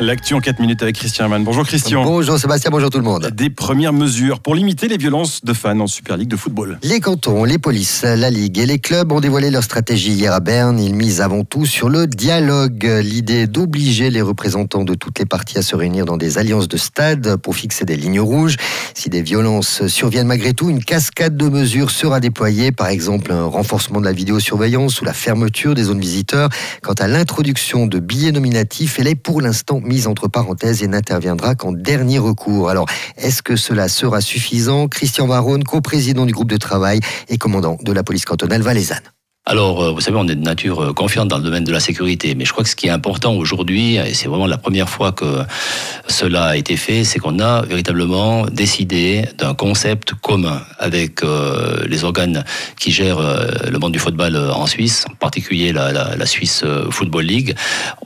L'actu en 4 minutes avec Christian Hermann. Bonjour Christian. Bonjour Sébastien, bonjour tout le monde. Des premières mesures pour limiter les violences de fans en Super League de football. Les cantons, les polices, la Ligue et les clubs ont dévoilé leur stratégie hier à Berne. Ils misent avant tout sur le dialogue. L'idée d'obliger les représentants de toutes les parties à se réunir dans des alliances de stade pour fixer des lignes rouges. Si des violences surviennent malgré tout, une cascade de mesures sera déployée. Par exemple, un renforcement de la vidéosurveillance ou la fermeture des zones visiteurs. Quant à l'introduction de billets nominatifs, elle est pour l'instant mise entre parenthèses et n'interviendra qu'en dernier recours. Alors, est-ce que cela sera suffisant? Christian Varone, co-président du groupe de travail et commandant de la police cantonale valaisanne. Alors, euh, vous savez, on est de nature euh, confiante dans le domaine de la sécurité, mais je crois que ce qui est important aujourd'hui, et c'est vraiment la première fois que cela a été fait, c'est qu'on a véritablement décidé d'un concept commun avec euh, les organes qui gèrent le monde du football en Suisse, en particulier la, Suisse Football League.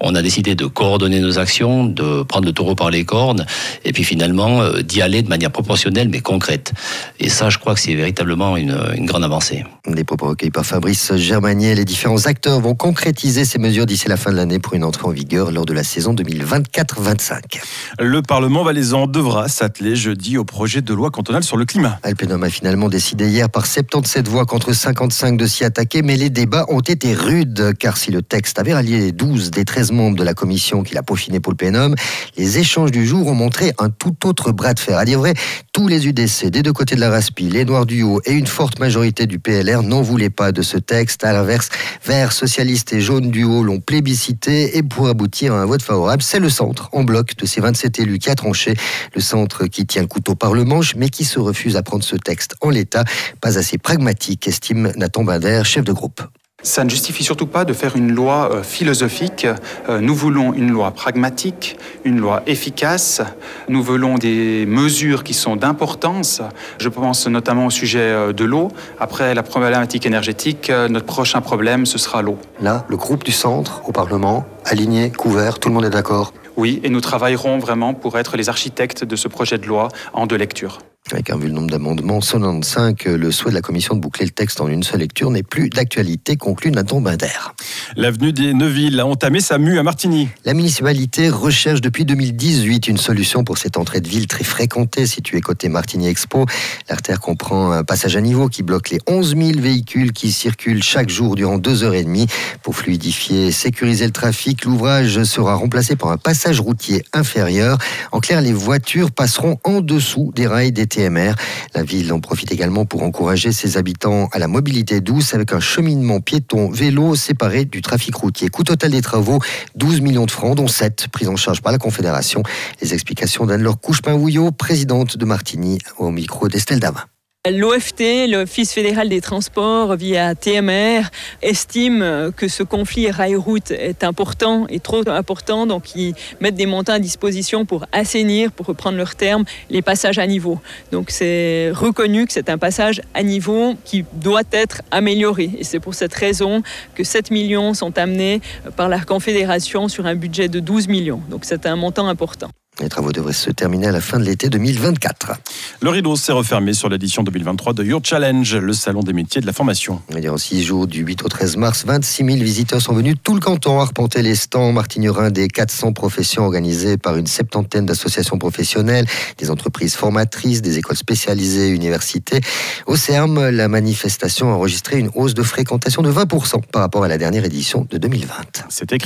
On a décidé de coordonner nos actions, de prendre le taureau par les cornes, et puis finalement d'y aller de manière proportionnelle mais concrète. Et ça, je crois que c'est véritablement une, grande avancée. Des propos recueillis par Fabrice Germanier. Les différents acteurs vont concrétiser ces mesures d'ici la fin de l'année pour une entrée en vigueur lors de la saison 2024-25. Le Parlement valaisan devra s'atteler jeudi au projet de loi cantonale sur le climat. Alpenum a finalement décidé hier par 77 voix contre 55 de s'y attaquer, mais les débats ont été rudes, car si le texte avait rallié les 12 des 13 membres de la commission qui l'a peaufiné pour le PNOM, les échanges du jour ont montré un tout autre bras de fer. À dire vrai, tous les UDC des deux côtés de la Raspi, les Noirs du Haut et une forte majorité du PLR n'en voulaient pas de ce texte. À l'inverse, Verts, socialistes et jaunes du haut l'ont plébiscité et pour aboutir à un vote favorable, c'est le centre en bloc de ces 27 élus qui a tranché. Le centre qui tient couteau par le manche mais qui se refuse à prendre ce texte en l'état. Pas assez pragmatique, estime Nathan Binder, chef de groupe. Ça ne justifie surtout pas de faire une loi euh, philosophique. Euh, nous voulons une loi pragmatique, une loi efficace. Nous voulons des mesures qui sont d'importance. Je pense notamment au sujet euh, de l'eau. Après la problématique énergétique, notre prochain problème, ce sera l'eau. Là, le groupe du centre au Parlement, aligné, couvert, tout le monde est d'accord Oui, et nous travaillerons vraiment pour être les architectes de ce projet de loi en deux lectures. Avec un vu le nombre d'amendements, 95, le souhait de la commission de boucler le texte en une seule lecture n'est plus d'actualité, conclut Nathan Binder. L'avenue des Neuville a entamé sa mue à Martigny. La municipalité recherche depuis 2018 une solution pour cette entrée de ville très fréquentée située côté Martigny Expo. L'artère comprend un passage à niveau qui bloque les 11 000 véhicules qui circulent chaque jour durant deux heures et demie. Pour fluidifier et sécuriser le trafic, l'ouvrage sera remplacé par un passage routier inférieur. En clair, les voitures passeront en dessous des rails des La ville en profite également pour encourager ses habitants à la mobilité douce avec un cheminement piéton-vélo séparé du trafic routier. Coût total des travaux, 12 millions de francs, dont 7 pris en charge par la Confédération. Les explications d'Anne-Laure Couchepin-Houillot, présidente de Martigny, au micro d'Estelle. L'OFT, l'Office fédéral des transports via TMR, estime que ce conflit rail-route est important et trop important, donc ils mettent des montants à disposition pour assainir, pour reprendre leur terme, les passages à niveau. Donc c'est reconnu que c'est un passage à niveau qui doit être amélioré. Et c'est pour cette raison que 7 millions sont amenés par la Confédération sur un budget de 12 millions. Donc c'est un montant important. Les travaux devraient se terminer à la fin de l'été 2024. Le rideau s'est refermé sur l'édition 2023 de Your Challenge, le salon des métiers de la formation. en six jours, du 8 au 13 mars, 26 000 visiteurs sont venus tout le canton arpenter les stands martignerins des 400 professions organisées par une septantaine d'associations professionnelles, des entreprises formatrices, des écoles spécialisées, universités. Au CERM, la manifestation a enregistré une hausse de fréquentation de 20% par rapport à la dernière édition de 2020. C'était